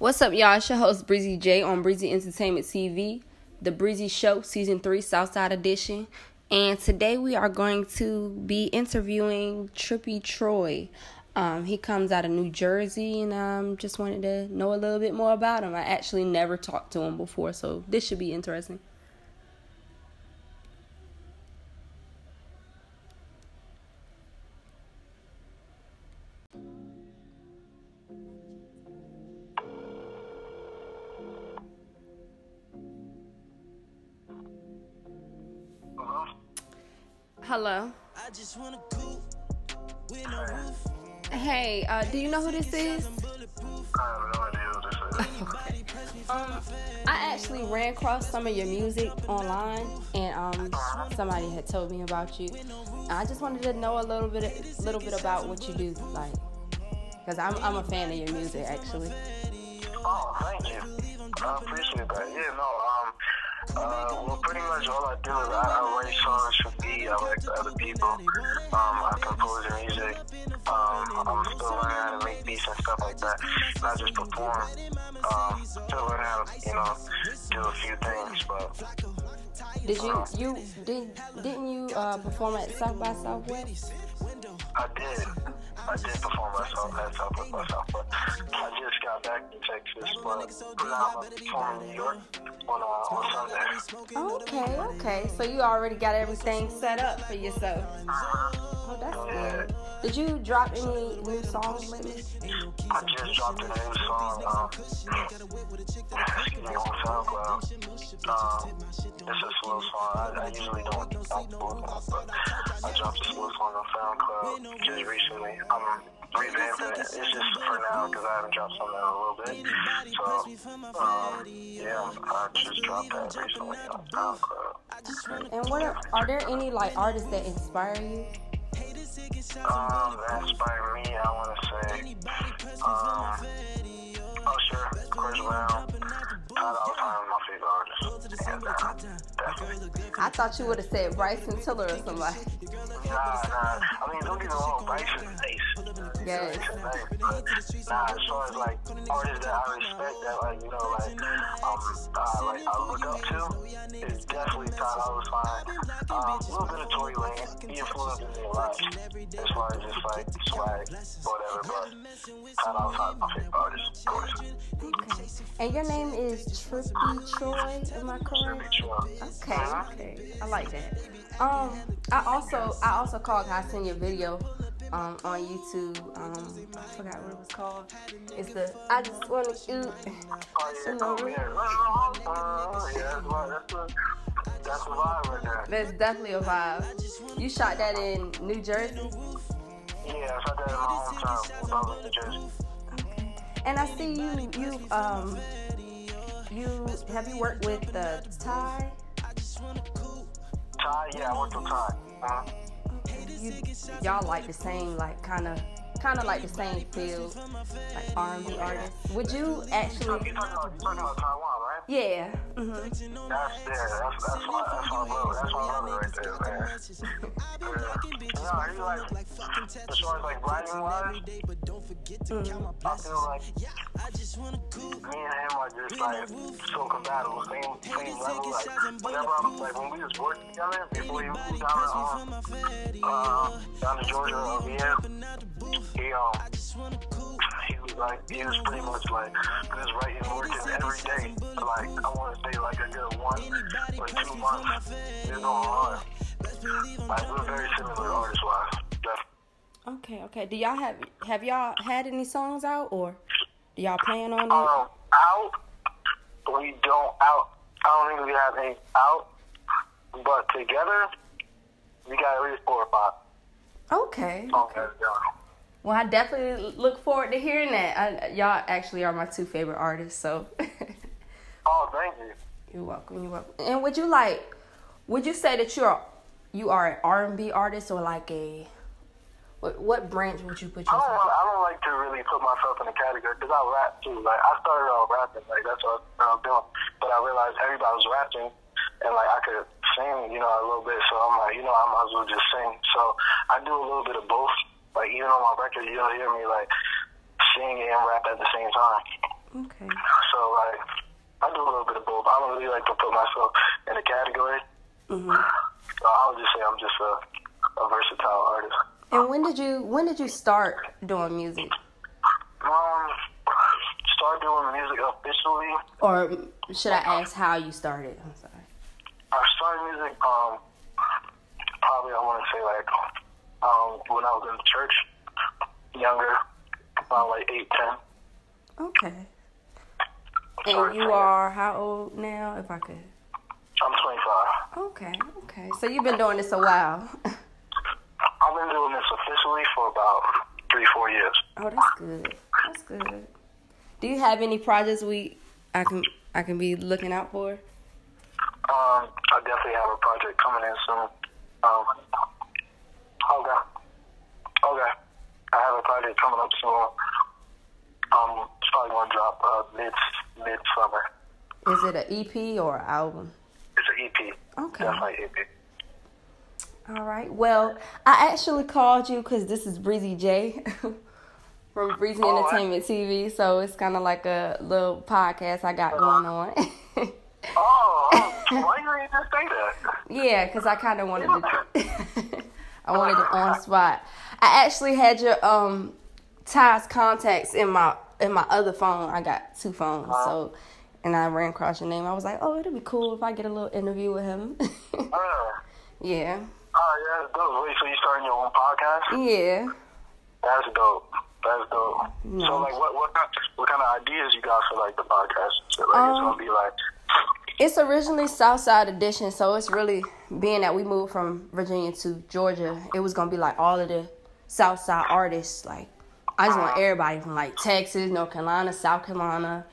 What's up, y'all? It's your host Breezy J on Breezy Entertainment TV, The Breezy Show, Season 3, Southside Edition. And today we are going to be interviewing Trippy Troy. Um, he comes out of New Jersey, and I um, just wanted to know a little bit more about him. I actually never talked to him before, so this should be interesting. Hello. Hey, uh, do you know who this is? I have no idea who this is. Um, I actually ran across some of your music online, and um, somebody had told me about you. I just wanted to know a little bit, little bit about what you do, like, because I'm I'm a fan of your music, actually. Oh, thank you. I appreciate that. Yeah, no, um, uh, well, pretty much all I do is I, I write songs for. I like for other people. Um, I compose music. Um, I'm still learning how to make beats and stuff like that. Not just perform. Um, still learning how to, you know, do a few things, but Did you you did didn't you uh, perform at South by Southwest? I did. I did perform myself at South by Southwest. I just got back to Texas, but now I'm performing in New York on, uh, on Sunday. Okay, okay. So you already got everything set up for yourself. Oh, that's good. Did you drop any new songs lately? I just dropped a new song. Um, excuse me, on SoundCloud. Um, it's a slow song. I, I usually don't slow songs, but I dropped a slow song on SoundCloud just recently. I'm revamping it. It's just for now because I haven't dropped something in a little bit. So, um, yeah, I just dropped that recently on SoundCloud. And what are, are there any like artists that inspire you? Um, that inspired me, I want to say, um, Usher, Chris Brown, Todd Alton, I thought you would have said Bryson Tiller or somebody. Nah, nah. I mean, don't get me wrong, Bryson is nice. Yes. He's nice, but nah, as far as like artists that I respect, that like you know, like um, uh, like I look up to, is definitely Todd Alton. Um, a little bit of Tory Lanez. He influenced me a lot as far as just like swag, whatever. But Todd Alton, my favorite artist, of course. Okay. And your name is Trippy Troy, am I correct? Sure. Okay, okay. I like that. Um, I also I also called I seen your video um on YouTube. Um, I forgot what it was called. It's the I just wanna shoot. Oh, yeah. Oh. Uh, yeah, that's, why- that's, a, that's a vibe right there. That's definitely a vibe. You shot that in New Jersey. Yeah, I shot that in my hometown, New Jersey. Okay. And I see you you um you have you worked with the Ty? Ty, yeah, I worked with Ty. Uh-huh. You, y'all like the same like kind of kind of like the same field like R&B artists. Would You actually? Talking about, you talking about Taiwan, right? Yeah. hmm That's there. That's that's why that's why I love. That's why I love it right there, man. Yeah. No, he like as far as like writing wise, I feel like me and him are just like so compatible, same same level. Like whenever I'm like when we just worked together before we moved down to um, uh, down to Georgia over here, he um he was like he was pretty much like he was writing working every day. for, Like I want to say like a good one or two months. He was going hard. Like we're very similar artist wise. Definitely. Okay. Okay. Do y'all have have y'all had any songs out or do y'all plan on it? Um, out, we don't out. I don't think we have any out, but together, we got at least four or five Okay. songs that are done. Well, I definitely look forward to hearing that. I, y'all actually are my two favorite artists, so Oh, thank you. you're welcome. You're welcome. And would you like? Would you say that you're you are an R and B artist or like a what? What branch would you put I don't yourself? want. I don't like to really put myself in a category because I rap too. Like I started out rapping, like that's what I'm doing. But I realized everybody was rapping, and like I could sing, you know, a little bit. So I'm like, you know, I might as well just sing. So I do a little bit of both. Like even on my record, you'll hear me like sing and rap at the same time. Okay. So like, I do a little bit of both. I don't really like to put myself in a category. hmm So I would just say I'm just a, a versatile artist. And when did you when did you start doing music? Um, start doing music officially. Or should I ask how you started? I'm sorry. I started music. Um, probably I want to say like um when I was in church, younger, about like eight, ten. Okay. And Sorry, you sorry. are how old now, if I could? I'm 25. Okay, okay. So you've been doing this a while. I've been doing this officially for about three, four years. Oh, that's good. That's good. Do you have any projects we I can I can be looking out for? Um, I definitely have a project coming in soon. Um, okay. Okay. I have a project coming up soon. Um, it's probably gonna drop uh, mid mid summer. Is it an EP or an album? It's an EP. Okay. Definitely EP. All right. Well, I actually called you because this is Breezy J from Breezy Oh, I- Entertainment TV. So it's kind of like a little podcast I got going on. Oh, oh, why you just say that? yeah, because I kind of wanted to. I wanted it on spot. I actually had your um Ty's contacts in my in my other phone. I got two phones, so and I ran across your name. I was like, oh, it'll be cool if I get a little interview with him. Uh, yeah, oh yeah, that's dope. Wait, so you starting your own podcast? yeah. That's dope. That's dope. So like, what what kind, what kind of ideas you got for like the podcast? So, like, it's Um, gonna be like, It's originally Southside Edition, so it's really being that we moved from Virginia to Georgia. It was gonna be like all of the Southside artists. Like I just want everybody from like Texas, North Carolina, South Carolina,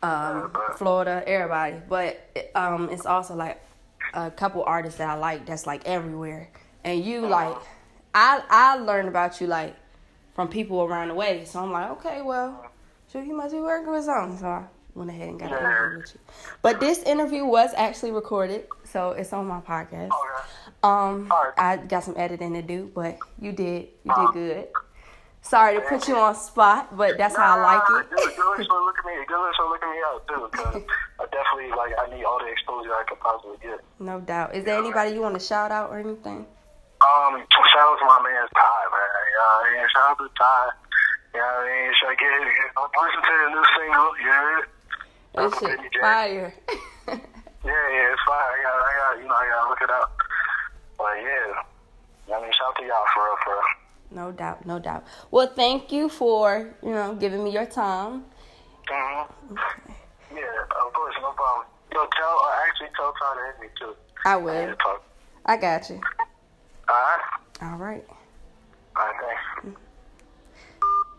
um, Florida, everybody. But um, it's also like a couple artists that I like. That's like everywhere. And you like, I I learned about you like from people around the way. So I'm like, okay, well, sure he must be working with something. So I went ahead and got an interview with you. But this interview was actually recorded, so it's on my podcast. Um. I got some editing to do, but you did, you did good. Sorry to put you on spot, but that's how I like it. Good, good so look at me. Good so look at me out too, because I definitely like I need all the exposure I could possibly get. no doubt. Is there anybody you want to shout out or anything? Um, shout out to my man Ty, man. You know what I mean? Shout out to Ty. What I mean? Should I get listen to the new single? It? That shit fire. Yeah, yeah, it's fine. I got, I got, you know, I gotta look it up. But yeah, I mean, shout out to y'all for real, for real. no doubt, no doubt. Well, thank you for you know giving me your time. Mm-hmm. Yeah, of course, no problem. Yo, tell, uh, actually tell Ty to hit me too. I I will. to. I got you. Alright? All right. Alright, thanks.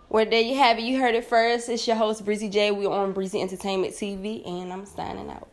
Well, there you have it. You heard it first. It's your host, Breezy J. We're on Breezy Entertainment TV, and I'm signing out.